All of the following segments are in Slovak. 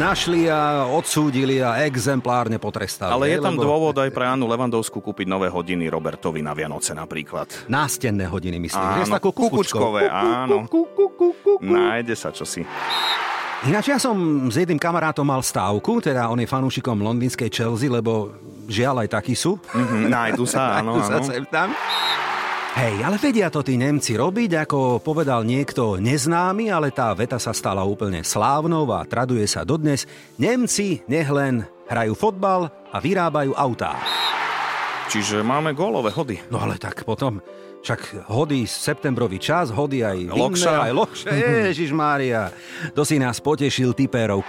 Našli a odsúdili a exemplárne potrestali. Ale je tam lebo- dôvod aj pre Annu Levandovskú kúpiť nové hodiny Robertovi na Vianoce napríklad. Nástenné hodiny, myslím. že? Áno, takou kukučkou. kukučkové, áno. Nájde sa čosi. Ináč ja som s jedným kamarátom mal stávku, teda on je fanúšikom londýnskej Chelsea, lebo žiaľ aj takí sú. Mhm, nájdu sa, áno, Tu sa áno. sem tam. Hej, ale vedia to tí Nemci robiť, ako povedal niekto neznámy, ale tá veta sa stala úplne slávnou a traduje sa dodnes. Nemci nech len hrajú fotbal a vyrábajú autá. Čiže máme gólové hody. No ale tak potom, však hodí septembrový čas, hodí aj vinné, Lokša. aj lokša. Ježiš Mária, to si nás potešil typérov.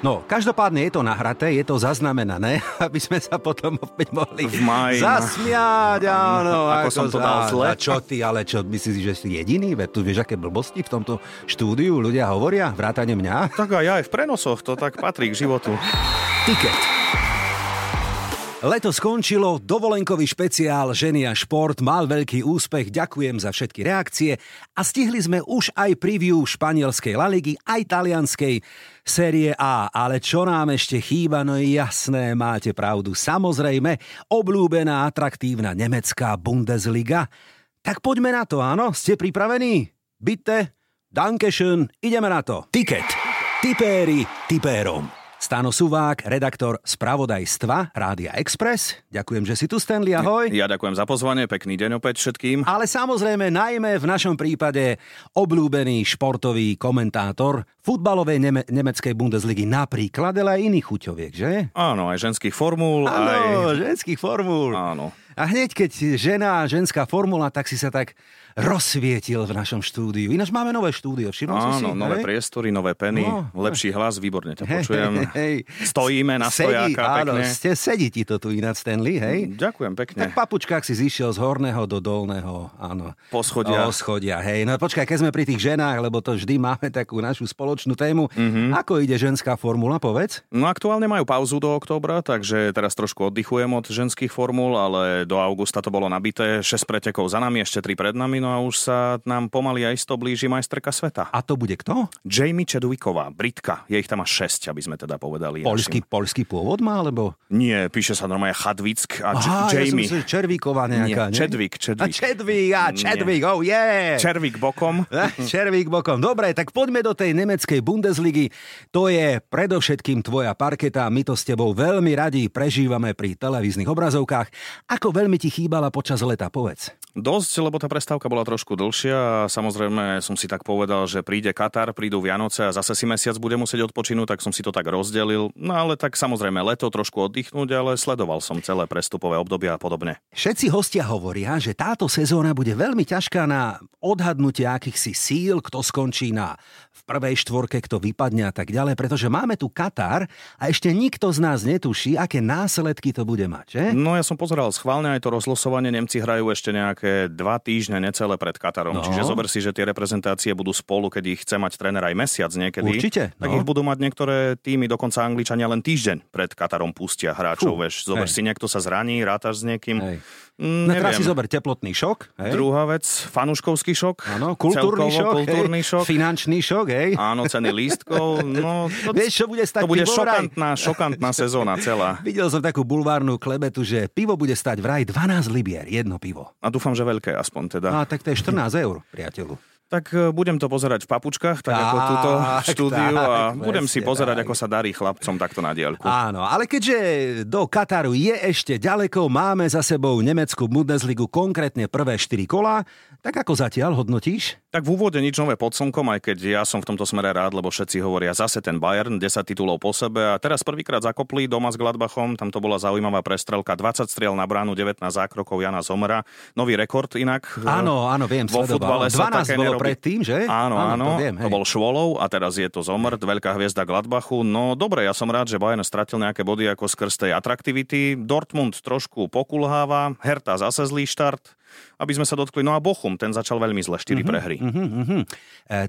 No, každopádne je to nahraté, je to zaznamenané, aby sme sa potom opäť mohli V máji. zasmiať, áno. Ako som to dal a- zle. A čo ty, ale čo, myslíš, že si jediný? Veď tu vieš, aké blbosti v tomto štúdiu ľudia hovoria, vrátane mňa? Tak aj aj v prenosoch, to tak patrí k životu. Tiket. Leto skončilo, dovolenkový špeciál Ženy a šport mal veľký úspech, ďakujem za všetky reakcie a stihli sme už aj preview španielskej La Ligy, aj talianskej série A. Ale čo nám ešte chýba, no jasné, máte pravdu, samozrejme, obľúbená, atraktívna nemecká Bundesliga. Tak poďme na to, áno? Ste pripravení? Bitte, Dankeschön, ideme na to. Tiket. Tipéri tipérom. Stano Suvák, redaktor spravodajstva Rádia Express. Ďakujem, že si tu, Stanley, ahoj. Ja ďakujem za pozvanie, pekný deň opäť všetkým. Ale samozrejme, najmä v našom prípade obľúbený športový komentátor futbalovej neme- nemeckej Bundesligy napríklad, ale aj iných chuťoviek, že? Áno, aj ženských formúl, Áno, aj... ženských formúl. Áno. A hneď, keď žena ženská formula, tak si sa tak rozsvietil v našom štúdiu. Ináč máme nové štúdio, všimol si si? Áno, nové hej? priestory, nové peny, No. lepší hlas, výborne ťa Hej, počujem. hej. Stojíme na sedí, stojáka áno, pekne. Ste, sedí ti to tu ináč, Stanley, hej? Ďakujem Tak pekne. v papučkách si zišiel z horného do dolného, áno. Poschodia. Poschodia, hej. No počkaj, keď sme pri tých ženách, lebo to vždy máme takú našu spoločnú tému. Mhm. Ako ide ženská formula, povedz? No aktuálne majú pauzu do októbra, takže teraz trošku oddychujem od ženských formul, ale do augusta to bolo nabité. 6 pretekov za nami, ešte 3 pred nami, no a už sa nám pomaly aj isto blíži majsterka sveta. A to bude kto? Jamie Chadwicková, Britka, je ich tam až 6, aby sme teda povedali. Polský, polský pôvod má, alebo... Nie, píše sa normálne Chadwick a Aha, ja som Jamie. myslel, že Červíková nejaká, Nie? Chadwick, Chadwick. A Chadwick, a Chadwick, oh yeah! Červík bokom. Eh, Červík bokom. Dobre, tak poďme do tej nemeckej Bundesligy. To je predovšetkým tvoja parketa. My to s tebou veľmi radi prežívame pri televíznych obrazovkách. Ako veľmi ti chýbala počas leta, povedz. Dosť, lebo tá prestávka bola trošku dlhšia a samozrejme som si tak povedal, že príde Katar, prídu Vianoce a zase si mesiac bude musieť odpočinúť, tak som si to tak rozdelil. No ale tak samozrejme leto trošku oddychnúť, ale sledoval som celé prestupové obdobia a podobne. Všetci hostia hovoria, že táto sezóna bude veľmi ťažká na odhadnutie akýchsi síl, kto skončí na v prvej štvorke, kto vypadne a tak ďalej, pretože máme tu Katar a ešte nikto z nás netuší, aké následky to bude mať, že? No ja som pozeral schválne aj to rozlosovanie. Nemci hrajú ešte nejaké dva týždne necelé pred Katarom. No. Čiže zober si, že tie reprezentácie budú spolu, keď ich chce mať tréner aj mesiac niekedy. Určite, Tak no. ich budú mať niektoré týmy, dokonca Angličania len týždeň pred Katarom pustia hráčov. Fú, Vieš, zober hej. si, niekto sa zraní, rátaš s niekým. Hej. No Mm, teraz si zober teplotný šok, hej? Druhá vec, fanúškovský šok. Áno, kultúrny Celkovo šok, kultúrny hej, šok. finančný šok, hej? Áno, ceny lístkov. No, to, Vieš, čo bude stať to bude pivo šokantná, šokantná sezóna celá. Videl som takú bulvárnu klebetu, že pivo bude stať vraj 12 libier, jedno pivo. A dúfam, že veľké aspoň teda. A tak to je 14 eur, priateľu. Tak e, budem to pozerať v papučkách, tak ako Tak, túto štúdiu a tak, budem si pozerať, tak. ako sa darí chlapcom takto na diaľku. Áno, ale keďže do Kataru je ešte ďaleko, máme za sebou nemeckú Bundesligu, konkrétne prvé 4 kola, tak ako zatiaľ hodnotíš? Tak v úvode nič nové pod slnkom, aj keď ja som v tomto smere rád, lebo všetci hovoria zase ten Bayern, 10 titulov po sebe a teraz prvýkrát zakopli doma s Gladbachom, tam to bola zaujímavá prestrelka, 20 striel na bránu, 19 zákrokov Jana Zomera, nový rekord inak. Áno, áno, viem, Vo futbale sa 12 také bolo predtým, že? Áno, áno, áno to, viem, to bol Švolov a teraz je to Zomrt, veľká hviezda Gladbachu. No dobre, ja som rád, že Bayern stratil nejaké body ako skrz tej atraktivity. Dortmund trošku pokulháva, Hertha zase zlý štart aby sme sa dotkli. No a Bochum, ten začal veľmi zle, 4 uh-huh, prehry. Uh-huh, uh-huh.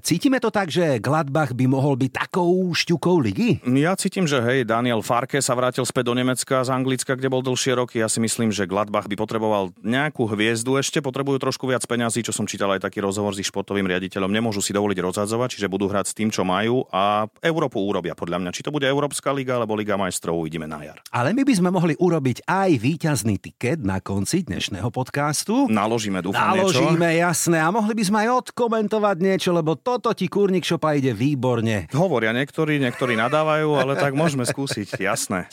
Cítime to tak, že Gladbach by mohol byť takou šťukou ligy? Ja cítim, že hej, Daniel Farke sa vrátil späť do Nemecka z Anglicka, kde bol dlhšie roky. Ja si myslím, že Gladbach by potreboval nejakú hviezdu ešte, potrebujú trošku viac peňazí, čo som čítal aj taký rozhovor s športovým riaditeľom. Nemôžu si dovoliť rozhadzovať, čiže budú hrať s tým, čo majú a Európu urobia podľa mňa. Či to bude Európska liga alebo Liga majstrov, uvidíme na jar. Ale my by sme mohli urobiť aj víťazný tiket na konci dnešného podcastu. Naložíme, dúfam, Naložíme, niečo. jasné. A mohli by sme aj odkomentovať niečo, lebo toto ti Kúrnik Šopa ide výborne. Hovoria niektorí, niektorí nadávajú, ale tak môžeme skúsiť, jasné.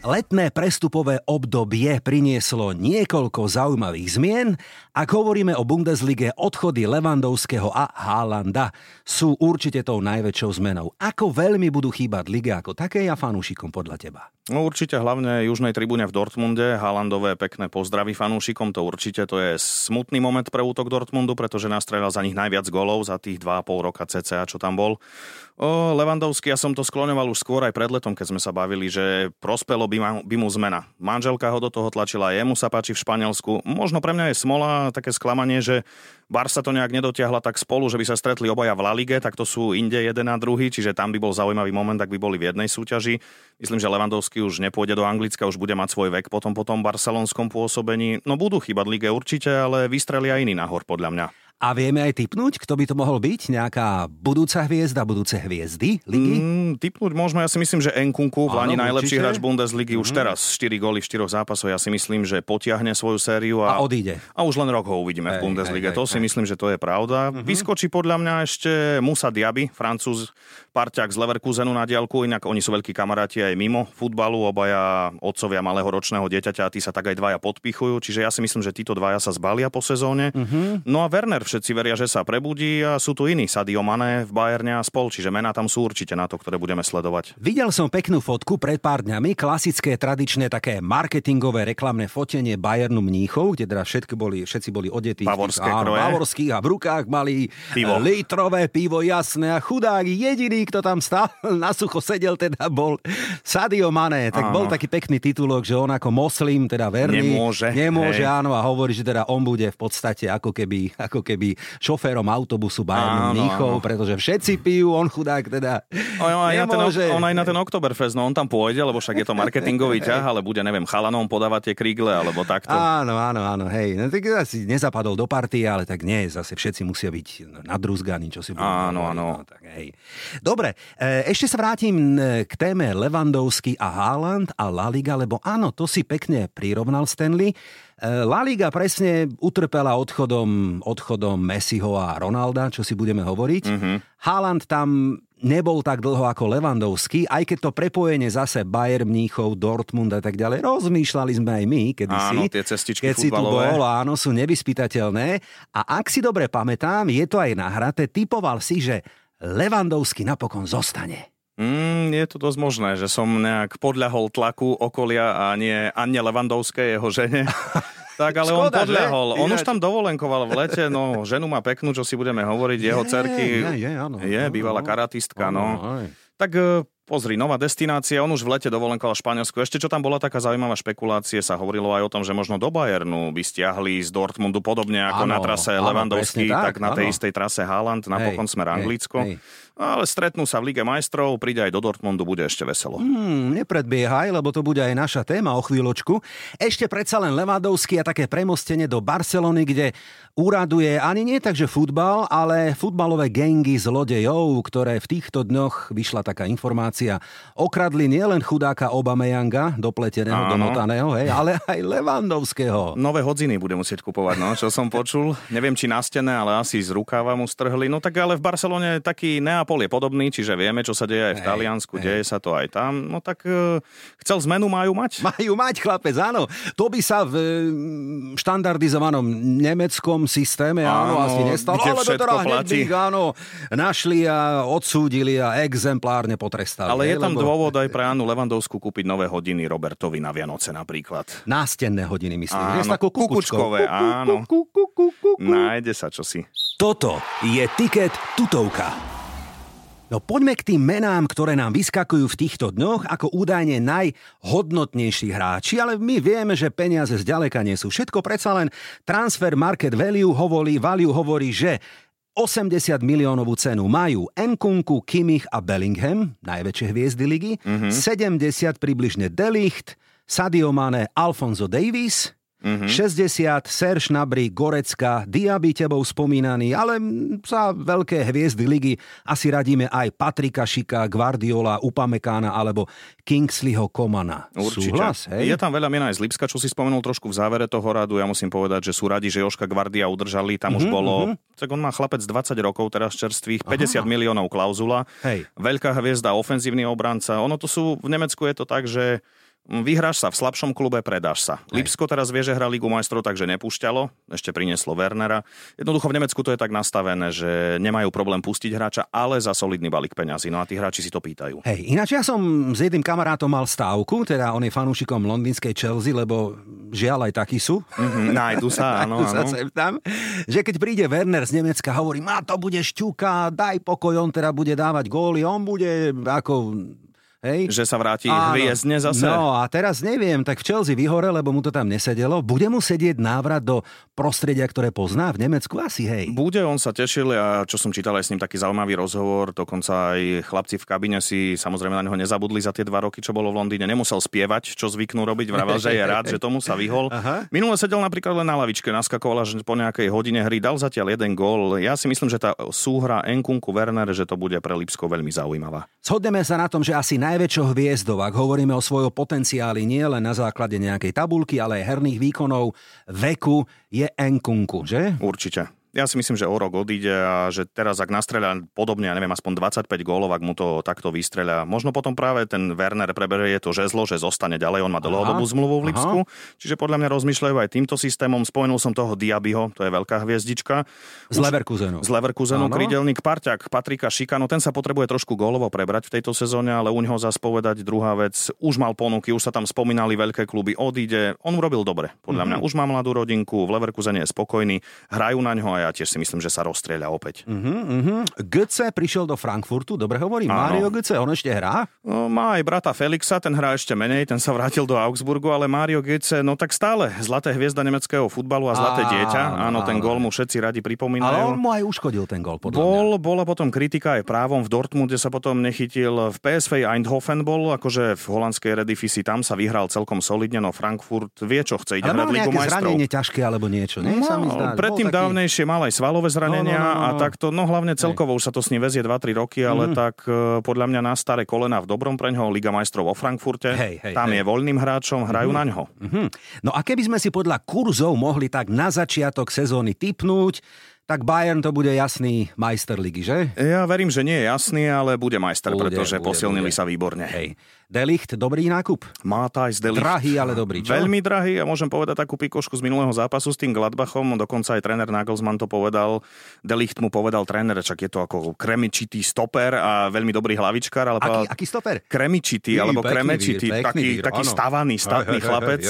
Letné prestupové obdobie prinieslo niekoľko zaujímavých zmien. Ak hovoríme o Bundeslige, odchody Levandovského a Haalanda sú určite tou najväčšou zmenou. Ako veľmi budú chýbať liga ako také a fanúšikom podľa teba? No určite hlavne južnej tribúne v Dortmunde. Haalandové pekné pozdravy fanúšikom, to určite to je smutný moment pre útok Dortmundu, pretože nastrelal za nich najviac golov za tých 2,5 roka cca, čo tam bol. O, Levandovský, ja som to skloňoval už skôr aj pred letom, keď sme sa bavili, že prospelo by, ma, by mu zmena. Manželka ho do toho tlačila, jemu sa páči v Španielsku. Možno pre mňa je smola také sklamanie, že Barsa to nejak nedotiahla tak spolu, že by sa stretli obaja v La Lige, tak to sú inde jeden a druhý, čiže tam by bol zaujímavý moment, ak by boli v jednej súťaži. Myslím, že Levandovský už nepôjde do Anglicka, už bude mať svoj vek potom po tom barcelonskom pôsobení. No budú chýbať lige určite, ale vystrelia iní nahor podľa mňa. A vieme aj typnúť, kto by to mohol byť? Nejaká budúca hviezda, budúce hviezdy ligy? Mm, typnúť môžeme, ja si myslím, že Enkunku, Lani najlepší hráč Bundesligy, mm. už mhm. teraz 4 góly v 4 zápasoch, ja si myslím, že potiahne svoju sériu a, a odíde. A už len rok ho uvidíme hej, v Bundeslige. Hej, to hej, si hej. myslím, že to je pravda. Mm-hmm. Vyskočí podľa mňa ešte Musa Diaby, francúz, parťák z Leverkusenu na diálku, inak oni sú veľkí kamaráti aj mimo futbalu, obaja otcovia malého ročného dieťaťa a tí sa tak aj dvaja podpichujú, čiže ja si myslím, že títo dvaja sa zbalia po sezóne. Mm-hmm. No a Werner všetci veria, že sa prebudí a sú tu iní, Sadio Mane v Bayerne a spol, čiže mená tam sú určite na to, ktoré budeme sledovať. Videl som peknú fotku pred pár dňami, klasické, tradičné také marketingové reklamné fotenie Bayernu Mníchov, kde teda všetky boli, všetci boli odetí Bavorské tých, bavorských a v rukách mali pivo. litrové pivo, jasné a chudák jediný, kto tam stál na sucho sedel, teda bol Sadio Mane, tak Áno. bol taký pekný titulok, že on ako moslim, teda verný, nemôže, nemôže áno, a hovorí, že teda on bude v podstate ako keby, ako keby šoférom autobusu Bayernu Mníchov, pretože všetci pijú, on chudák teda on, aj nemôže. Na ten, on aj na ten Oktoberfest, no on tam pôjde, lebo však je to marketingový ťah, ale bude, neviem, chalanom podávať tie krígle, alebo takto. Áno, áno, áno, hej. No, tak asi nezapadol do party, ale tak nie, zase všetci musia byť nadrúzganí, čo si Áno, áno. No, tak, hej. Dobre, e, ešte sa vrátim k téme Levandovský a Haaland a La Liga, lebo áno, to si pekne prirovnal Stanley. Eh, La Liga presne utrpela odchodom, odchodom Messiho a Ronalda, čo si budeme hovoriť. Mm-hmm. Haaland tam nebol tak dlho ako Levandovský, aj keď to prepojenie zase Bayern Mníchov, Dortmund a tak ďalej, rozmýšľali sme aj my, kedy áno, si, tie cestičky keď futbalové. si tu bol, áno, sú nevyspytateľné. A ak si dobre pamätám, je to aj nahraté, typoval si, že Levandovský napokon zostane. Mm, je to dosť možné, že som nejak podľahol tlaku okolia a nie Anne Levandovskej, jeho žene. Tak, ale Škoda, on podľahol. Že? On už tam dovolenkoval v lete, no ženu má peknú, čo si budeme hovoriť, jeho je, cerky je, je, áno, je bývalá karatistka, no. Tak e, pozri, nová destinácia, on už v lete dovolenkoval Španielsku. Ešte čo tam bola taká zaujímavá špekulácie, sa hovorilo aj o tom, že možno do Bayernu by stiahli z Dortmundu podobne ako áno, na trase Levandovský, tak, tak na tej istej trase Haaland, napokon smer Anglicko. Hej, hej. Ale stretnú sa v Lige majstrov, príde aj do Dortmundu, bude ešte veselo. Hmm, nepredbiehaj, lebo to bude aj naša téma o chvíľočku. Ešte predsa len Levadovský a také premostenie do Barcelony, kde úraduje ani nie tak, že futbal, ale futbalové gengy zlodejov, ktoré v týchto dňoch vyšla taká informácia, okradli nielen chudáka Obameyanga, dopleteného, Áno. domotaného, hej, ale aj Levandovského. Nové hodziny bude musieť kupovať, no, čo som počul. Neviem, či na stene, ale asi z rukáva mu strhli. No tak ale v Barcelone taký Neapol Neapol je podobný, čiže vieme, čo sa deje aj v Taliansku, hej. deje sa to aj tam. No tak e, chcel zmenu majú mať? Majú mať, chlapec, áno. To by sa v mm, štandardizovanom nemeckom systéme áno, áno asi nestalo, ale to teda hneď áno, našli a odsúdili a exemplárne potrestali. Ale je tam lebo... dôvod aj pre Annu Levandovskú kúpiť nové hodiny Robertovi na Vianoce napríklad. Nástenné hodiny, myslím. Áno, s takou kukučkové, áno. Nájde sa čosi. Toto je Tiket tutovka. No poďme k tým menám, ktoré nám vyskakujú v týchto dňoch ako údajne najhodnotnejší hráči, ale my vieme, že peniaze zďaleka nie sú všetko, predsa len transfer market value hovorí, value hovorí, že 80 miliónovú cenu majú Nkunku, Kimmich a Bellingham, najväčšie hviezdy ligy, mm-hmm. 70 približne Delicht, Sadio Mane, Alfonso Davis, Mm-hmm. 60, Serge Nabry, Gorecka, Diaby tebou spomínaný, ale za veľké hviezdy ligy asi radíme aj Patrika Šika, Guardiola, Upamekána alebo Kingsleyho Komana. Určite. Súhlas, hej? Je tam veľa mien aj z Lipska, čo si spomenul trošku v závere toho radu. Ja musím povedať, že sú radi, že Joška Guardia udržali. Tam mm-hmm, už mhm, bolo... Mm-hmm. Tak on má chlapec 20 rokov teraz čerstvých, 50 Aha. miliónov klauzula. Hej. Veľká hviezda, ofenzívny obranca. Ono to sú... V Nemecku je to tak, že Vyhráš sa v slabšom klube, predáš sa. Hej. Lipsko teraz vie, že hrá Ligu majstrov, takže nepúšťalo. Ešte prinieslo Wernera. Jednoducho v Nemecku to je tak nastavené, že nemajú problém pustiť hráča, ale za solidný balík peňazí. No a tí hráči si to pýtajú. Hej, ináč ja som s jedným kamarátom mal stávku, teda on je fanúšikom londýnskej Chelsea, lebo žiaľ aj takí sú. Mm-hmm, nájdu sa, áno, áno. Sa tam, že keď príde Werner z Nemecka, hovorí, má to bude šťuka, daj pokoj, on teda bude dávať góly, on bude ako Hej? Že sa vráti Áno. hviezdne zase? No a teraz neviem, tak v Chelsea vyhore, lebo mu to tam nesedelo. Bude mu sedieť návrat do prostredia, ktoré pozná v Nemecku? Asi hej. Bude, on sa tešil a čo som čítal aj s ním taký zaujímavý rozhovor, dokonca aj chlapci v kabine si samozrejme na neho nezabudli za tie dva roky, čo bolo v Londýne. Nemusel spievať, čo zvyknú robiť, vravel, že je rád, že tomu sa vyhol. Aha. Minule sedel napríklad len na lavičke, naskakoval, že po nejakej hodine hry dal zatiaľ jeden gól. Ja si myslím, že tá súhra Enkunku Werner, že to bude pre Lipsko veľmi zaujímavá. Shodneme sa na tom, že asi najväčšou hviezdou, ak hovoríme o svojom potenciáli nie len na základe nejakej tabulky, ale aj herných výkonov, veku, je Enkunku, že? Určite ja si myslím, že o rok odíde a že teraz, ak nastreľa podobne, ja neviem, aspoň 25 gólov, ak mu to takto vystreľa, možno potom práve ten Werner preberie to žezlo, že zostane ďalej, on má dlhodobú zmluvu v Lipsku, aha. čiže podľa mňa rozmýšľajú aj týmto systémom. Spomenul som toho Diabyho, to je veľká hviezdička. Z Leverkusenu. Z Leverkusenu, krídelník Parťák, Patrika Šikano, ten sa potrebuje trošku gólovo prebrať v tejto sezóne, ale u neho zase povedať druhá vec, už mal ponuky, už sa tam spomínali veľké kluby, odíde, on urobil dobre, podľa mm-hmm. mňa. Už má mladú rodinku, v Leverkusene je spokojný, hrajú na ňo a ja tiež si myslím, že sa rozstrieľa opäť. Uh-huh, uh-huh. Götze prišiel do Frankfurtu, dobre hovorí, Mário Götze, on ešte hrá? No, má aj brata Felixa, ten hrá ešte menej, ten sa vrátil do Augsburgu, ale Mário Götze, no tak stále, zlaté hviezda nemeckého futbalu a zlaté dieťa. Áno, ten gól mu všetci radi pripomínajú. Ale on mu aj uškodil ten gól, podľa Bol, mňa. bola potom kritika aj právom v Dortmunde sa potom nechytil. V PSV Eindhoven bol, akože v holandskej Redifisi tam sa vyhral celkom solidne, no Frankfurt vie, čo chce, ide hrať Ligu majstrov. ťažké alebo niečo, nie? No, predtým dávnejšie mal aj svalové zranenia no, no, no, no. a takto, no hlavne celkovo už sa to s ním vezie 2-3 roky, ale mm. tak uh, podľa mňa na staré kolena v dobrom preňho Liga majstrov vo Frankfurte, hej, hej, tam hej. je voľným hráčom, hrajú mm. na ňo. Mm-hmm. No a keby sme si podľa kurzov mohli tak na začiatok sezóny typnúť, tak Bayern to bude jasný majster ligy, že? Ja verím, že nie je jasný, ale bude majster, bude, pretože bude, posilnili bude. sa výborne. Hej. Delicht, dobrý nákup? Mátajs Delicht. Drahý, ale dobrý, čo? Veľmi drahý a môžem povedať takú pikošku z minulého zápasu s tým Gladbachom, dokonca aj tréner Nagelsmann to povedal. Delicht mu povedal tréner, čak je to ako kremičitý stoper a veľmi dobrý hlavičkár. Ale aký, aký stoper? Kremičitý, alebo kremečitý, taký, vír, taký stavaný, statný chlapec,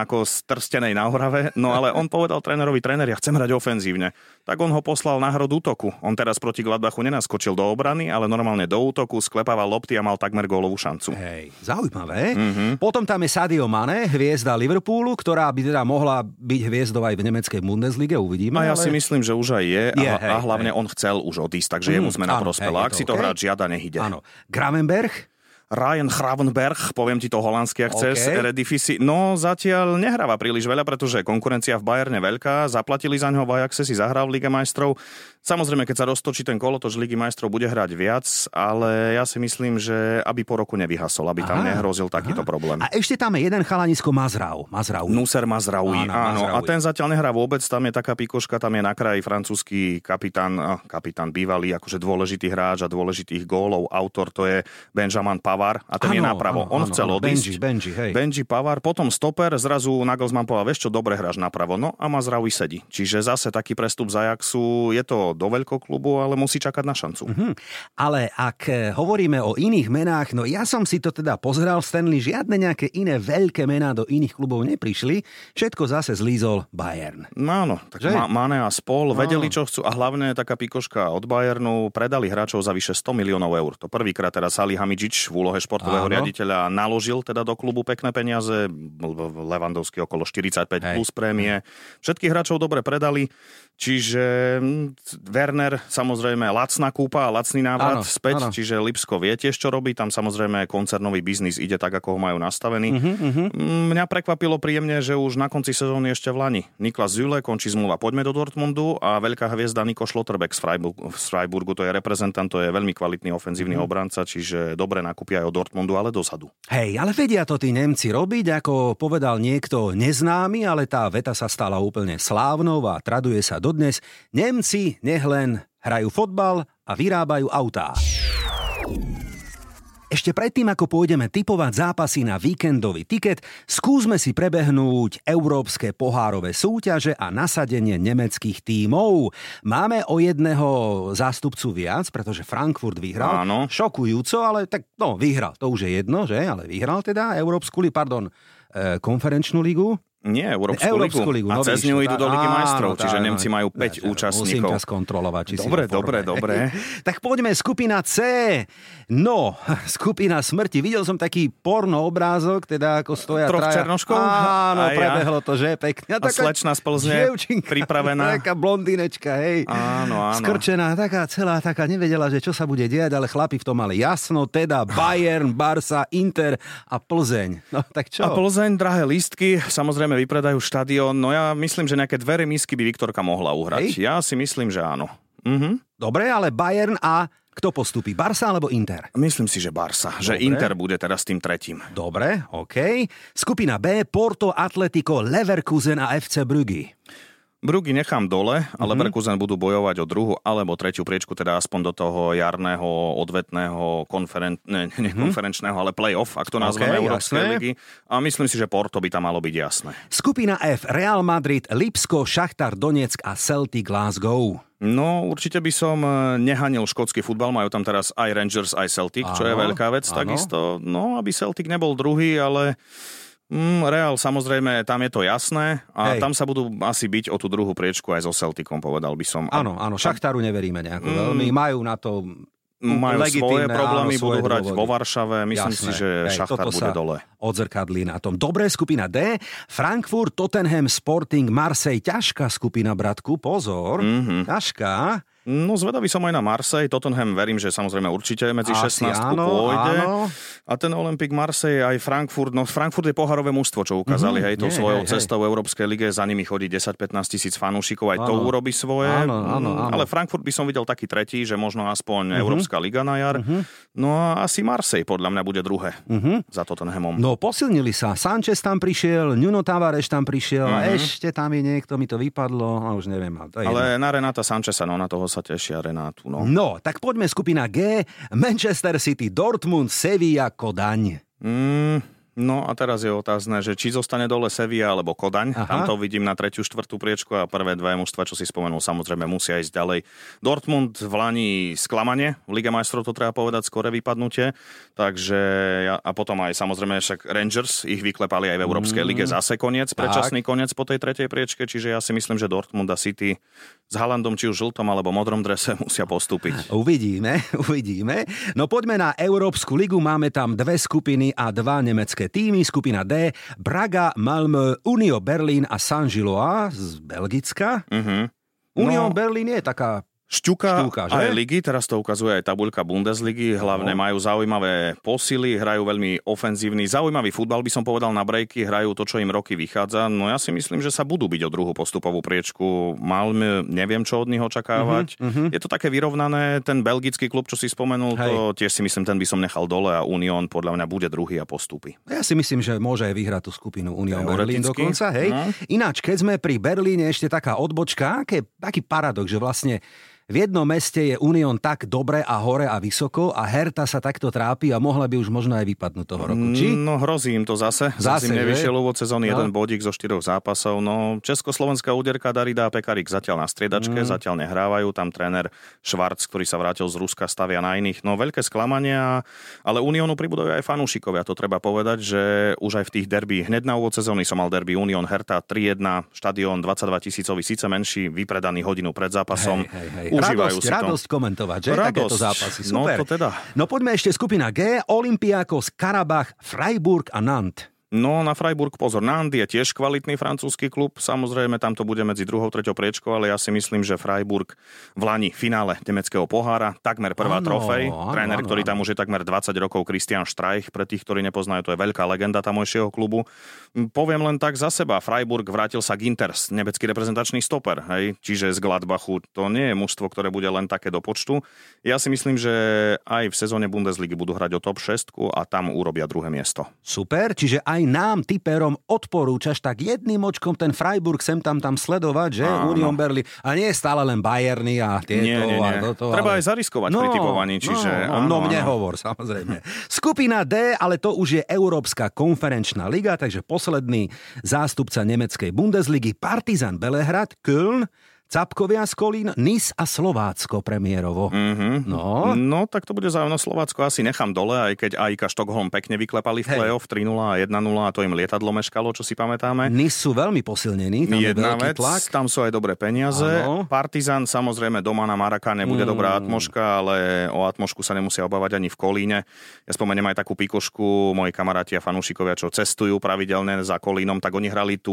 ako z trstenej na Horave. No ale on povedal trénerovi, tréner, ja chcem hrať ofenzívne. Tak on ho poslal na hrod útoku. On teraz proti Gladbachu nenaskočil do obrany, ale normálne do útoku, sklepával lopty a mal takmer gólovú šancu. Hej, zaujímavé. Mm-hmm. Potom tam je Sadio Mane, hviezda Liverpoolu, ktorá by teda mohla byť hviezdou aj v nemeckej Bundeslige, uvidíme. A ja ale... si myslím, že už aj je, je a, hej, a hlavne hej. on chcel už odísť, takže mm, jemu sme na prospela. Ak si to okay. hrať žiada, nech ide. Áno. Gravenberg? Ryan Hravenberg, poviem ti to holandské, ak chceš, okay. Redifisi. No zatiaľ nehráva príliš veľa, pretože konkurencia v Bayerne veľká, zaplatili za ňo v Ajaxe, si zahral v Lige majstrov. Samozrejme, keď sa roztočí ten kolotoč Ligy majstrov, bude hrať viac, ale ja si myslím, že aby po roku nevyhasol, aby tam aha, nehrozil takýto aha. problém. A ešte tam je jeden chalanisko Mazrau. Mazrau. Nuser Mazraoui, áno, áno. A ten zatiaľ nehrá vôbec, tam je taká pikoška, tam je na kraji francúzsky kapitán, kapitán bývalý, akože dôležitý hráč a dôležitých gólov, autor, to je Benjamin Pavar a ten Áno, je napravo. áno, On áno, chcel áno, odísť. Benji, Benji, hej. Benji Pavar, potom stoper, zrazu Nagelsmann povedal, vieš čo, dobre hráš napravo. No a Mazraoui sedí. Čiže zase taký prestup z Ajaxu, je to do veľkoklubu, ale musí čakať na šancu. Hm. Ale ak eh, hovoríme o iných menách, no ja som si to teda pozeral, Stanley, žiadne nejaké iné veľké mená do iných klubov neprišli, všetko zase zlízol Bayern. No áno, tak Že? Ma- Mane a spol No. vedeli, čo chcú a hlavne taká pikoška od Bayernu predali hráčov za vyše 100 miliónov eur. To prvýkrát teraz Ali Hamidžič v úlohe športového Áno. riaditeľa naložil teda do klubu pekné peniaze, Levandovský okolo 45 Hej. plus prémie. Všetkých hráčov dobre predali, čiže hm, Werner samozrejme lacná kúpa a lacný návrat Áno, späť, áno. čiže Lipsko vie tiež čo robí, tam samozrejme koncernový biznis ide tak, ako ho majú nastavený. Mhm. Mm, Mňa prekvapilo príjemne, že už na konci sezóny ešte v Lani. Niklas Züle končí zmluva, poďme do Dortmundu a veľká hviezda Niko Schlotterbeck z Freiburgu, z Freiburgu, to je reprezentant, to je veľmi kvalitný ofenzívny Mhm. obranca, čiže dobre nakúpia aj od Dortmundu, ale dozadu. Hej, ale vedia to tí Nemci robiť, ako povedal niekto neznámy, ale tá veta sa stala úplne slávnou a traduje sa dodnes. Nemci nech len hrajú fotbal a vyrábajú autá. Ešte predtým, ako pôjdeme typovať zápasy na víkendový tiket, skúsme si prebehnúť európske pohárové súťaže a nasadenie nemeckých tímov. Máme o jedného zástupcu viac, pretože Frankfurt vyhral. Áno. Šokujúco, ale tak no, vyhral. To už je jedno, že? Ale vyhral teda Európsku pardon, e, konferenčnú ligu. Nie, Európsku, Európsku ligu. A no cez ňu idú do Ligy áno, majstrov, tak, čiže áno. Nemci majú 5 Ja, Musím účastníkov. ťa skontrolovať, či si Dobre, forme. dobre, dobre. tak poďme, skupina C. No, skupina smrti. Videl som taký porno obrázok, teda ako stoja Troch traja. černoškov? Áno, Aj ja. prebehlo to, že? Pekne. A slečna z Plzne pripravená. Taká blondinečka, hej. Áno, áno. Skrčená, taká celá, taká nevedela, že čo sa bude diať, ale chlapi v tom mali jasno, teda Bayern, Barca, Inter a Plzeň. No tak čo? A Plzeň, drahé lístky, samozrejme vypredajú štadión. No ja myslím, že nejaké dve remisky by Viktorka mohla uhrať. Hej. Ja si myslím, že áno. Mhm. Dobre, ale Bayern a kto postupí? Barca alebo Inter? Myslím si, že Barsa. Že Dobre. Inter bude teraz tým tretím. Dobre, OK. Skupina B, Porto, Atletico, Leverkusen a FC Brugge. Brugy nechám dole, Mhm. ale Leverkusen budú bojovať o druhú alebo tretiu priečku, teda aspoň do toho jarného, odvetného, konferen... ne, nie konferenčného, ale play-off, ak to nazveme Mhm. OK, Európskej ligy. A myslím si, že Porto by tam malo byť jasné. Skupina F, Real Madrid, Lipsko, Šachtar Donetsk a Celtic Glasgow. No, určite by som e, nehanil škótsky futbal, majú tam teraz aj Rangers, aj Celtic, čo je Áno, veľká vec áno. takisto. No, aby Celtic nebol druhý, ale mm, Real samozrejme, tam je to jasné a Hej. tam sa budú asi byť o tú druhú priečku aj so Celticom, povedal by som. Áno, áno, Šachtaru neveríme nejako veľmi. Majú na to majú svoje problémy, áno, budú svoje hrať dôvody. vo Varšave. Myslím Jasné. si, že Hej, Šachtar bude dole. Odzrkadlí na tom. Dobré, skupina D. Frankfurt, Tottenham, Sporting, Marseille. Ťažká skupina, bratku. Pozor. Mhm. Ťažká. No zvedavý som aj na Marseille, Tottenham verím, že samozrejme určite medzi Asi 16 áno, pôjde. áno. A ten Olympic Marseille aj Frankfurt, no Frankfurt je poharové mužstvo, čo ukázali, Mhm, hej, tou svojou hej, cestou v Európskej lige, za nimi chodí 10-15 tisíc fanúšikov, aj to Áno. urobí svoje. Áno, áno, Mm, áno. Ale Frankfurt by som videl taký tretí, že možno aspoň Mhm. Európska liga na jar. No a asi Marseille podľa mňa bude druhé za Tottenhamom. No posilnili sa. Sanchez tam prišiel, Nuno Tavares tam prišiel a ešte tam je niekto, mi to vypadlo a už neviem. ale To je jedno. Ale na Renata Sancheza, no na toho sa tešia Renátu. No. No, tak poďme skupina G. Manchester City, Dortmund, Sevilla, Kodaň. Mm, no a teraz je otázne, že či zostane dole Sevilla alebo Kodaň. Aha. Tam to vidím na tretiu, štvrtú priečku a prvé dve mužstva, čo si spomenul, samozrejme musia ísť ďalej. Dortmund v Lani sklamanie, v Lige majstrov to treba povedať, skore vypadnutie. Takže ja, a potom aj samozrejme však Rangers ich vyklepali aj v Európskej lige zase koniec, predčasný koniec po tej tretej priečke, čiže ja si myslím, že Dortmund a City s Halandom či už žltom alebo modrom drese musia postúpiť. Uvidíme, uvidíme. No poďme na Európsku ligu. Máme tam dve skupiny a dva nemecké týmy. Skupina D, Braga, Malmö, Unio Berlin a Saint-Gillois z Belgicka. Mhm. Union No. Berlin je taká Šťuka, Šťuka, že? aj ligy, teraz to ukazuje aj tabuľka Bundesligy, hlavne No. majú zaujímavé posily, hrajú veľmi ofenzívny, zaujímavý futbal by som povedal na brejky, hrajú to, čo im roky vychádza, no ja si myslím, že sa budú byť o druhú postupovú priečku. Malmö, neviem, čo od nich očakávať. Mhm, Je to také vyrovnané, ten belgický klub, čo si spomenul, Hej. to tiež si myslím, ten by som nechal dole a Unión podľa mňa bude druhý a postupí. Ja si myslím, že môže aj vyhrať tú skupinu Union Berlin Teoreticky. dokonca, hej. No. Ináč, keď sme pri Berlíne, ešte taká odbočka, aké, aký paradox, že vlastne v jednom meste je Unión tak dobre a hore a vysoko a Herta sa takto trápi a mohla by už možno aj vypadnúť toho roku, či? No hrozí im to zase. Zase, zase nevyšiel úvod sezóny, no. jeden bodík zo štyroch zápasov. No, Československá úderka Darida a Pekarik zatiaľ na striedačke, mm. zatiaľ nehrávajú. Tam tréner Švarc, ktorý sa vrátil z Ruska, stavia na iných. No veľké sklamania, ale Uniónu pribudajú aj fanúšikovia. To treba povedať, že už aj v tých derby, hneď na úvod sezóny som mal derby Unión Herta 3-1, štadión 22 tisícový, síce menší, vypredaný hodinu pred zápasom. Hej, hej, hej užívajú radosť, si to. Radosť komentovať, že? Radosť. Takéto zápasy. No, Super. No to teda. No poďme ešte skupina G. Olympiakos, Karabach, Freiburg a Nantes. No na Freiburg pozor, Nand je tiež kvalitný francúzsky klub, samozrejme tam to bude medzi druhou, treťou priečkou, ale ja si myslím, že Freiburg v Lani finále nemeckého pohára, takmer prvá ano, trofej, ano, tréner, ano, ktorý tam už je takmer 20 rokov, Christian Streich, pre tých, ktorí nepoznajú, to je veľká legenda tamojšieho klubu. Poviem len tak za seba, Freiburg vrátil sa Ginters, nemecký reprezentačný stoper, hej, čiže z Gladbachu, to nie je mužstvo, ktoré bude len také do počtu. Ja si myslím, že aj v sezóne Bundesligy budú hrať o top 6 a tam urobia druhé miesto. Super, čiže aj aj nám, typerom, odporúčaš tak jedným očkom ten Freiburg sem tam tam sledovať, že? Áno. Union Berlin. A nie je stále len Bayerny a tieto. Nie, nie, nie. A toto, Treba ale... aj zariskovať no, pri typovaní, čiže... No, áno, no mne áno. hovor, samozrejme. Skupina D, ale to už je Európska konferenčná liga, takže posledný zástupca nemeckej Bundesligy Partizan Belehrad, Köln, Capkovia z Kolín, Nis a Slovácko premiérovo. Mm-hmm. No. no, tak to bude zaujímavé. Slovácko asi nechám dole, aj keď Ajka Štokholm pekne vyklepali v play-off 3-0 a 1-0 a to im lietadlo meškalo, čo si pamätáme. Nis sú veľmi posilnení, tam Jedna je vec, tlak. tam sú aj dobré peniaze. Ano. Partizan samozrejme doma na Marakane bude mm. dobrá atmoška, ale o atmošku sa nemusia obávať ani v Kolíne. Ja spomeniem aj takú pikošku, moji kamaráti a fanúšikovia, čo cestujú pravidelne za Kolínom, tak oni hrali tú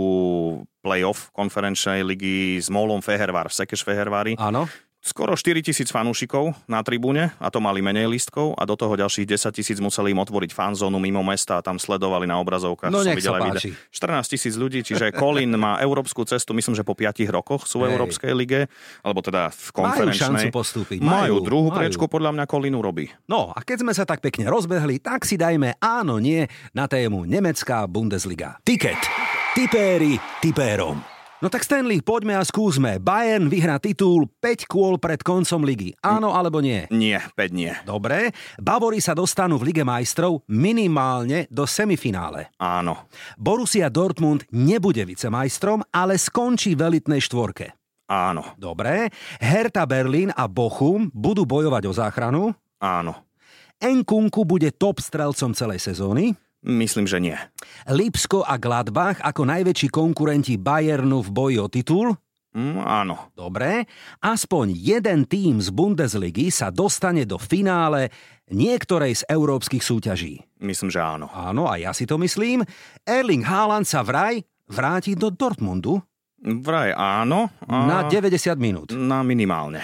play-off konferenčnej ligy s Molom Fehervar, Sekeš Fehervári. Áno skoro 4 tisíc fanúšikov na tribúne a to mali menej lístkov a do toho ďalších 10 tisíc museli im otvoriť fanzónu mimo mesta a tam sledovali na obrazovkách. No nech sa páči. 14 tisíc ľudí, čiže Colin má európsku cestu, myslím, že po 5 rokoch sú v Európskej lige, alebo teda v konferenčnej. Majú šancu postúpiť. Majú, majú druhú majú. priečku, podľa mňa Colin urobí. No a keď sme sa tak pekne rozbehli, tak si dajme áno, nie na tému Nemecká Bundesliga. Tiket. Tipéri tipérom. No tak Stanley, poďme a skúsme. Bayern vyhrá titul 5 kôl pred koncom ligy. Áno alebo nie? Nie, 5 nie. Dobre. Bavori sa dostanú v Lige majstrov minimálne do semifinále. Áno. Borussia Dortmund nebude vicemajstrom, ale skončí v elitnej štvorke. Áno. Dobre. Hertha Berlin a Bochum budú bojovať o záchranu. Áno. Enkunku bude top strelcom celej sezóny. Myslím, že nie. Lipsko a Gladbach ako najväčší konkurenti Bayernu v boji o titul? Mm, áno. Dobre. Aspoň jeden tým z Bundesligy sa dostane do finále niektorej z európskych súťaží. Myslím, že áno. Áno, a ja si to myslím. Erling Haaland sa vraj vráti do Dortmundu. Vraj áno. A... Na 90 minút. Na minimálne.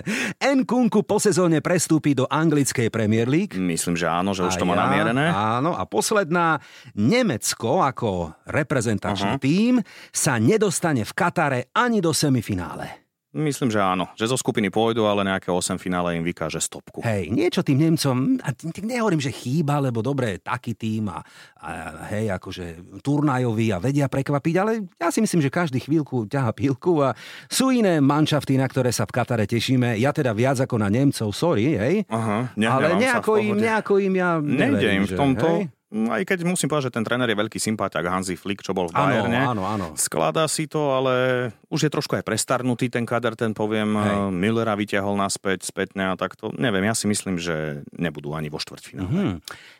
Nkunku po sezóne prestúpi do anglickej Premier League. Myslím, že áno, že už a to má ja, namierené. Áno, a posledná, Nemecko ako reprezentačný uh-huh. tím sa nedostane v Katare ani do semifinále. Myslím, že áno. Že zo skupiny pôjdu, ale nejaké 8 finále im vykáže stopku. Hej, niečo tým Nemcom, a nehovorím, že chýba, lebo dobre, taký tým a, a hej, akože turnajový a vedia prekvapiť, ale ja si myslím, že každý chvíľku ťaha pilku a sú iné manšafty, na ktoré sa v Katare tešíme. Ja teda viac ako na Nemcov, sorry, hej. Aha, ale nejako im, nejako im ja neverím, im v tomto. Hej? Mm, aj keď musím povedať, že ten tréner je veľký sympatiak Hansi Flick, čo bol v Bayerne. Áno, áno, áno. Skladá si to, ale už je trošku aj prestarnutý ten kader, ten poviem. Hej. Millera vyťahol naspäť, spätne a takto. Neviem, ja si myslím, že nebudú ani vo štvrťfinále. Mm-hmm.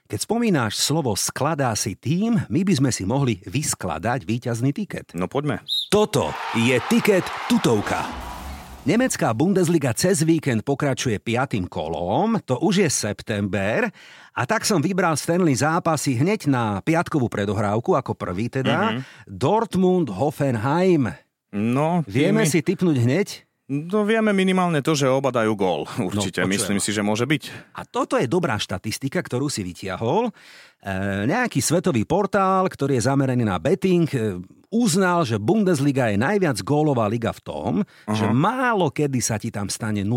Keď spomínáš slovo skladá si tým, my by sme si mohli vyskladať víťazný tiket. No poďme. Toto je tiket tutovka. Nemecká Bundesliga cez víkend pokračuje piatým kolom, to už je september a tak som vybral Stanley zápasy hneď na piatkovú predohrávku, ako prvý teda, mm-hmm. Dortmund-Hoffenheim. No, Vieme si typnúť hneď? No vieme minimálne to, že oba dajú gól. Určite, no, myslím si, že môže byť. A toto je dobrá štatistika, ktorú si vytiahol. Nejaký svetový portál, ktorý je zameraný na betting, e, uznal, že Bundesliga je najviac gólová liga v tom, uh-huh. že málo kedy sa ti tam stane 0-0.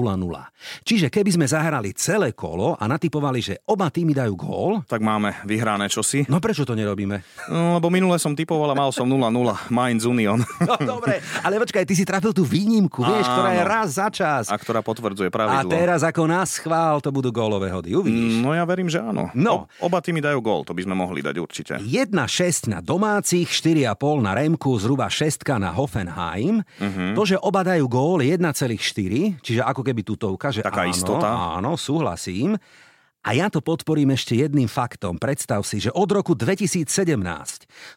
Čiže keby sme zahrali celé kolo a natypovali, že oba týmy dajú gól... Tak máme vyhrané čosi. No prečo to nerobíme? No, lebo minule som typoval a mal som 0-0. Mainz Union. No dobre, ale počkaj, ty si trafil tú výnimku, vieš, Áno. ktorá je raz za čas. A ktorá potvrdzuje pravidlo. A teraz ako nás chvál, to budú gólové hody, uvidíš. No ja verím, že áno. No. O, oba týmy dajú gól, to by sme mohli dať určite. 1-6 na domácich, 4,5 na Remku, zhruba 6 na Hoffenheim. Uh-huh. To, že oba dajú gól 1,4, čiže ako keby tutovka, že Taká áno, istota. áno, súhlasím. A ja to podporím ešte jedným faktom. Predstav si, že od roku 2017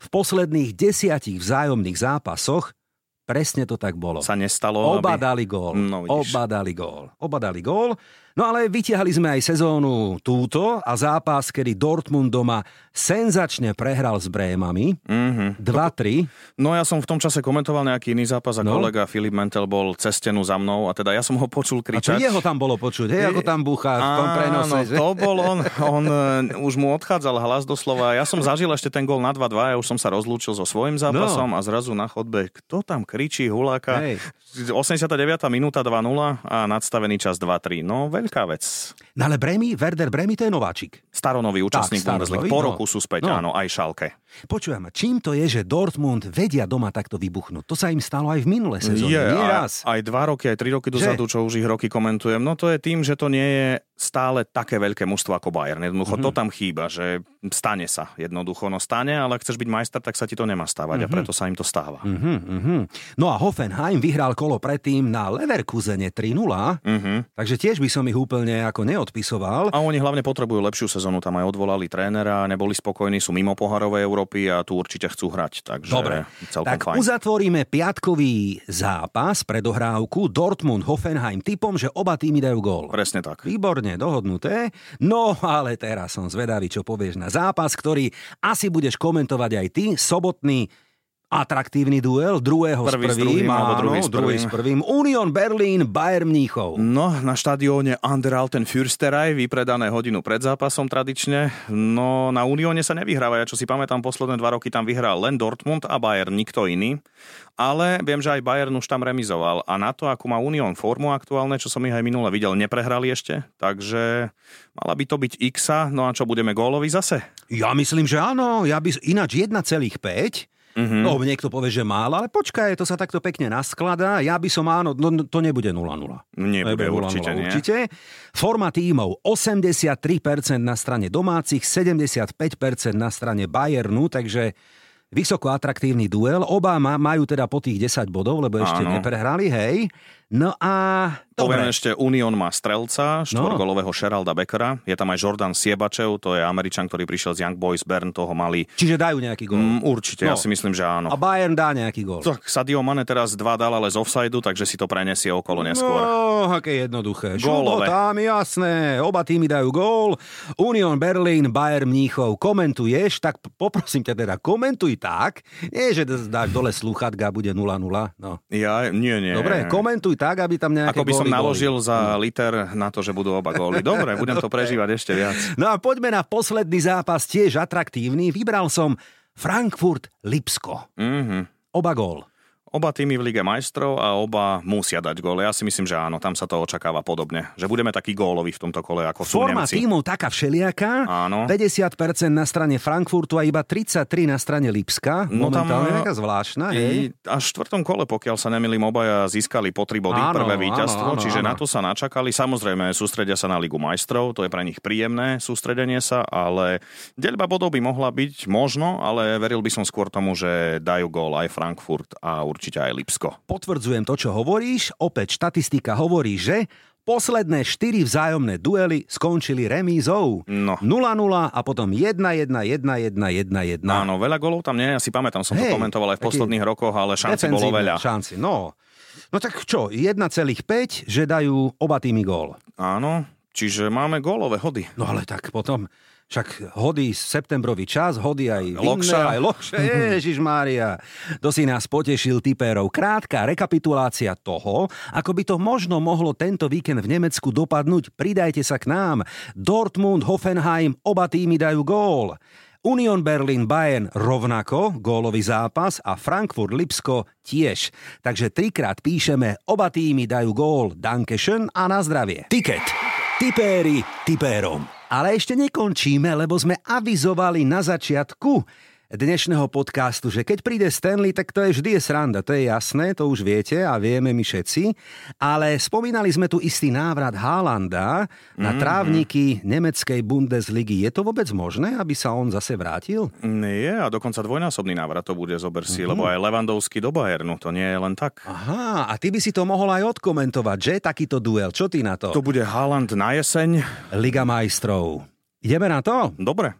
v posledných desiatich vzájomných zápasoch presne to tak bolo. Sa nestalo, Oba aby... dali gól. No, Oba dali gól. Oba dali gól. No ale vytiahli sme aj sezónu túto a zápas, kedy Dortmund doma senzačne prehral s Brémami. Mm-hmm. 2-3. No ja som v tom čase komentoval nejaký iný zápas a no? kolega Filip Mentel bol cez stenu za mnou a teda ja som ho počul kričať. A jeho tam bolo počuť, hej, ako tam búcha v tom prenose. Áno, to bol on, on uh, už mu odchádzal hlas doslova. Ja som zažil ešte ten gol na 2-2, ja už som sa rozlúčil so svojím zápasom no. a zrazu na chodbe, kto tam kričí, huláka. Hej. 89. minúta 2-0 a nadstavený čas 2-3. No, veľká vec. No ale Bremy, Werder Bremy to je nováčik. Staronový účastník Bundesliga. Po no. roku sú späť, no. áno, aj Šalke. Počujem, čím to je, že Dortmund vedia doma takto vybuchnúť? To sa im stalo aj v minulé sezóne, je, nie raz. Aj dva roky, aj tri roky dozadu, čo už ich roky komentujem. No to je tým, že to nie je stále také veľké mužstvo ako Bayern. Jednoducho mm-hmm. to tam chýba, že stane sa jednoducho. No stane, ale chceš byť majster, tak sa ti to nemá stávať mm-hmm. a preto sa im to stáva. Mm-hmm. No a Hoffenheim vyhral kolo predtým na Leverkusene 3-0, mm-hmm. takže tiež by som ich úplne ako neodpisoval. A oni hlavne potrebujú lepšiu sezónu, tam aj odvolali trénera, neboli spokojní, sú mimo poharovej Európy a tu určite chcú hrať. Takže Dobre, tak fajn. uzatvoríme piatkový zápas pre dohrávku Dortmund-Hoffenheim typom, že oba týmy dajú gól. Presne tak. Výborne, dohodnuté. No, ale teraz som zvedavý, čo povieš na zápas, ktorý asi budeš komentovať aj ty, sobotný atraktívny duel, druhého prvý s prvým, s druhým, áno, druhý s druhý s prvým. Union Berlin, Bayern Mníchov. No, na štadióne Anderalten Fürsterei, vypredané hodinu pred zápasom tradične. No, na Unióne sa nevyhráva. Ja čo si pamätám, posledné dva roky tam vyhral len Dortmund a Bayern, nikto iný. Ale viem, že aj Bayern už tam remizoval. A na to, ako má Unión formu aktuálne, čo som ich aj minule videl, neprehrali ešte. Takže mala by to byť X. No a čo, budeme gólovi zase? Ja myslím, že áno. Ja by, ináč 1,5 Mm-hmm. No, niekto povie, že málo, ale počkaj, to sa takto pekne naskladá. Ja by som áno, no, to nebude 0-0. Nebude, 0-0 určite, nie. určite. Forma tímov 83% na strane domácich, 75% na strane Bayernu, takže vysoko atraktívny duel. Oba majú teda po tých 10 bodov, lebo ešte áno. neprehrali, hej. No a... Poviem ešte, Union má strelca, štvorgolového no. Sheralda Beckera. Je tam aj Jordan Siebačev, to je Američan, ktorý prišiel z Young Boys Bern, toho mali. Čiže dajú nejaký gól? Mm, určite, no. ja si myslím, že áno. A Bayern dá nejaký gól? Tak Sadio Mane teraz dva dal, ale z offsideu, takže si to prenesie okolo neskôr. No, aké jednoduché. Gólové. tam, jasné. Oba týmy dajú gól. Union Berlin, Bayern Mníchov. Komentuješ, tak poprosím ťa teda, komentuj tak. Nie, že dáš dole sluchatka, bude 0-0. No. Ja, nie, nie. Dobre, komentuj tak, aby tam nejaké Ako by som góly naložil boli. za liter na to, že budú oba góly. Dobre, budem to prežívať ešte viac. No a poďme na posledný zápas, tiež atraktívny. Vybral som Frankfurt-Lipsko. Mm-hmm. Oba gól. Oba týmy v Lige majstrov a oba musia dať gól. Ja si myslím, že áno, tam sa to očakáva podobne. Že budeme taký góloví v tomto kole, ako sú Forma Nemci. tímov taká všelijaká. Áno. 50% na strane Frankfurtu a iba 33 na strane Lipska. No Momentálne tam, taká zvláštna. Hej. Až v štvrtom kole, pokiaľ sa nemilím, obaja získali po 3 body, áno, prvé víťazstvo, áno, áno, čiže áno. na to sa načakali. Samozrejme, sústredia sa na Ligu majstrov, to je pre nich príjemné sústredenie sa, ale deľba bodov by mohla byť možno, ale veril by som skôr tomu, že dajú gól aj Frankfurt a určite určite aj Lipsko. Potvrdzujem to, čo hovoríš. Opäť štatistika hovorí, že Posledné štyri vzájomné duely skončili remízou. No. 0-0 a potom 1-1, 1-1, 1-1. Áno, veľa golov tam nie, ja si pamätám, som hey, to komentoval aj v posledných rokoch, ale šanci bolo veľa. Šanci, no. No tak čo, 1,5, že dajú oba týmy gól. Áno, Čiže máme gólové hody. No ale tak potom, však hody septembrový čas, hody aj Lokša. aj lokše, Ježiš Mária. To si nás potešil typérov. Krátka rekapitulácia toho, ako by to možno mohlo tento víkend v Nemecku dopadnúť. Pridajte sa k nám. Dortmund, Hoffenheim, oba týmy dajú gól. Union Berlin Bayern rovnako, gólový zápas a Frankfurt Lipsko tiež. Takže trikrát píšeme, oba týmy dajú gól, Dankeschön a na zdravie. Tiket. Tipéri tipérom. Ale ešte nekončíme, lebo sme avizovali na začiatku dnešného podcastu, že keď príde Stanley, tak to je vždy je sranda, to je jasné, to už viete a vieme my všetci. Ale spomínali sme tu istý návrat Haalanda na Mhm. trávniky nemeckej Bundesligy. Je to vôbec možné, aby sa on zase vrátil? Nie, a dokonca dvojnásobný návrat to bude, zober si, lebo aj Levandovský do Bayernu, to nie je len tak. Aha, a ty by si to mohol aj odkomentovať, že takýto duel. Čo ty na to? To bude Haaland na jeseň. Liga majstrov. Ideme na to? Dobre.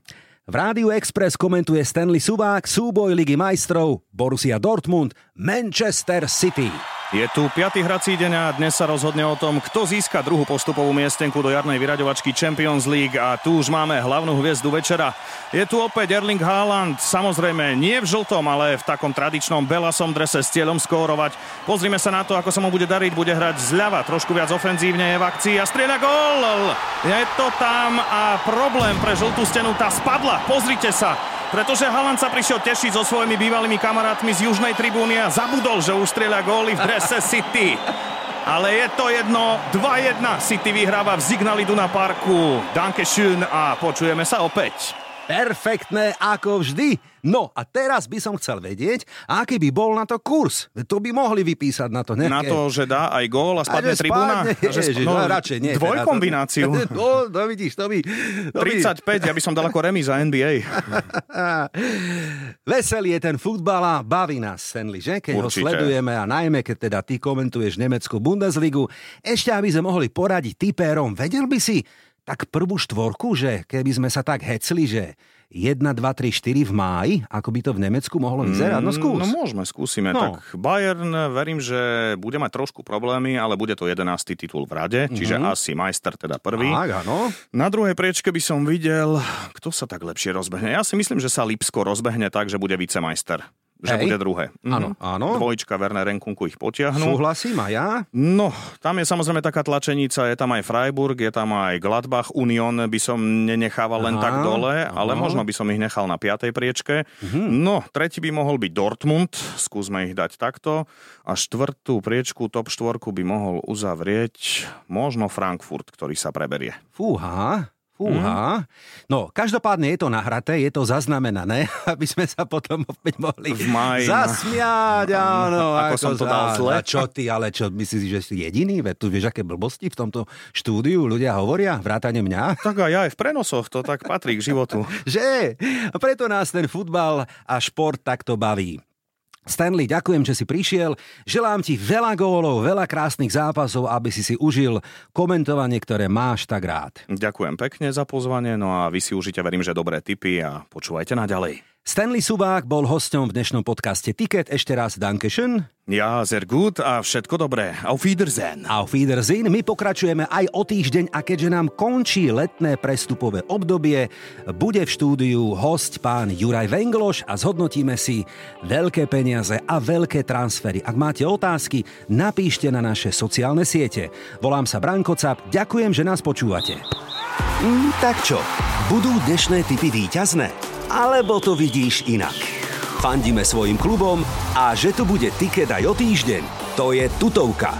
V Rádiu Express komentuje Stanley Subák, súboj Ligy majstrov, Borussia Dortmund, Manchester City. Je tu piatý hrací deň a dnes sa rozhodne o tom, kto získa druhú postupovú miestenku do jarnej vyraďovačky Champions League a tu už máme hlavnú hviezdu večera. Je tu opäť Erling Haaland, samozrejme nie v žltom, ale v takom tradičnom belasom drese s cieľom skórovať. Pozrime sa na to, ako sa mu bude dariť, bude hrať zľava, trošku viac ofenzívne je v akcii a strieľa gól! Je to tam a problém pre žltú stenu, tá spadla, pozrite sa. Pretože Haaland sa prišiel tešiť so svojimi bývalými kamarátmi z južnej tribúny a zabudol, že už strieľa góly v drese City. Ale je to jedno, 2-1. City vyhráva v Signal Iduna Parku. Danke schön a počujeme sa opäť. Perfektné ako vždy. No a teraz by som chcel vedieť, aký by bol na to kurz. To by mohli vypísať na to nejaké... Na to, že dá aj gól a spadne že tribúna? spadne, A že ježiš, no, radšej nie. teda to- Dvojkombináciu. No, no vidíš, to by... To by... 35, ja by som dal ako remíza NBA. Veselý je ten futbal a baví nás, Stanley, že? Keď ho Určite. sledujeme a najmä, keď teda ty komentuješ nemeckú Bundesligu. Ešte, aby sme mohli poradiť typérom, vedel by si tak prvú štvorku, že keby sme sa tak hecli, že 1, 2, 3, 4 v máji, ako by to v Nemecku mohlo vyzerať? No skús. No môžeme, skúsime. No. Tak Bayern, verím, že bude mať trošku problémy, ale bude to 11. titul v rade, čiže asi majster teda prvý. Tak, áno. Na druhej priečke by som videl, kto sa tak lepšie rozbehne. Ja si myslím, že sa Lipsko rozbehne tak, že bude vicemajster. Že Hej. bude druhé. Áno, Mhm. áno. Dvojička Werner Renkunku ich potiahnu. Súhlasím a ja? No, tam je samozrejme taká tlačenica, je tam aj Freiburg, je tam aj Gladbach, Union by som nenechával len Aha, tak dole, ale možno by som ich nechal na piatej priečke. Mhm. No, tretí by mohol byť Dortmund, skúsme ich dať takto. A štvrtú priečku, top štvorku by mohol uzavrieť možno Frankfurt, ktorý sa preberie. Fúha, fúha. No, každopádne je to nahraté, je to zaznamenané, aby sme sa potom opäť mohli V máji, no. zasmiať, áno. Ako som to dal zle. A čo ty, ale čo, myslíš, že si jediný? Veď tu vieš, aké blbosti v tomto štúdiu ľudia hovoria, vrátane mňa? Tak aj aj v prenosoch, to tak patrí k životu. Že? A preto nás ten futbal a šport takto baví. Stanley, ďakujem, že si prišiel. Želám ti veľa gólov, veľa krásnych zápasov, aby si si užil komentovanie, ktoré máš tak rád. Ďakujem pekne za pozvanie, no a vy si užite, verím, že dobré tipy a počúvajte naďalej. Stanley Subák bol hosťom v dnešnom podcaste Ticket. Ešte raz Dankeschön. Ja, sehr gut a všetko dobré. Auf Wiedersehen. Auf Wiedersehen. My pokračujeme aj o týždeň a keďže nám končí letné prestupové obdobie, bude v štúdiu host pán Juraj Vengloš a zhodnotíme si veľké peniaze a veľké transfery. Ak máte otázky, napíšte na naše sociálne siete. Volám sa Branko Cap, ďakujem, že nás počúvate. Mm, tak čo, budú dnešné typy víťazné? Alebo to vidíš inak? Fandíme svojim klubom a že tu bude tiket aj o týždeň, to je tutovka.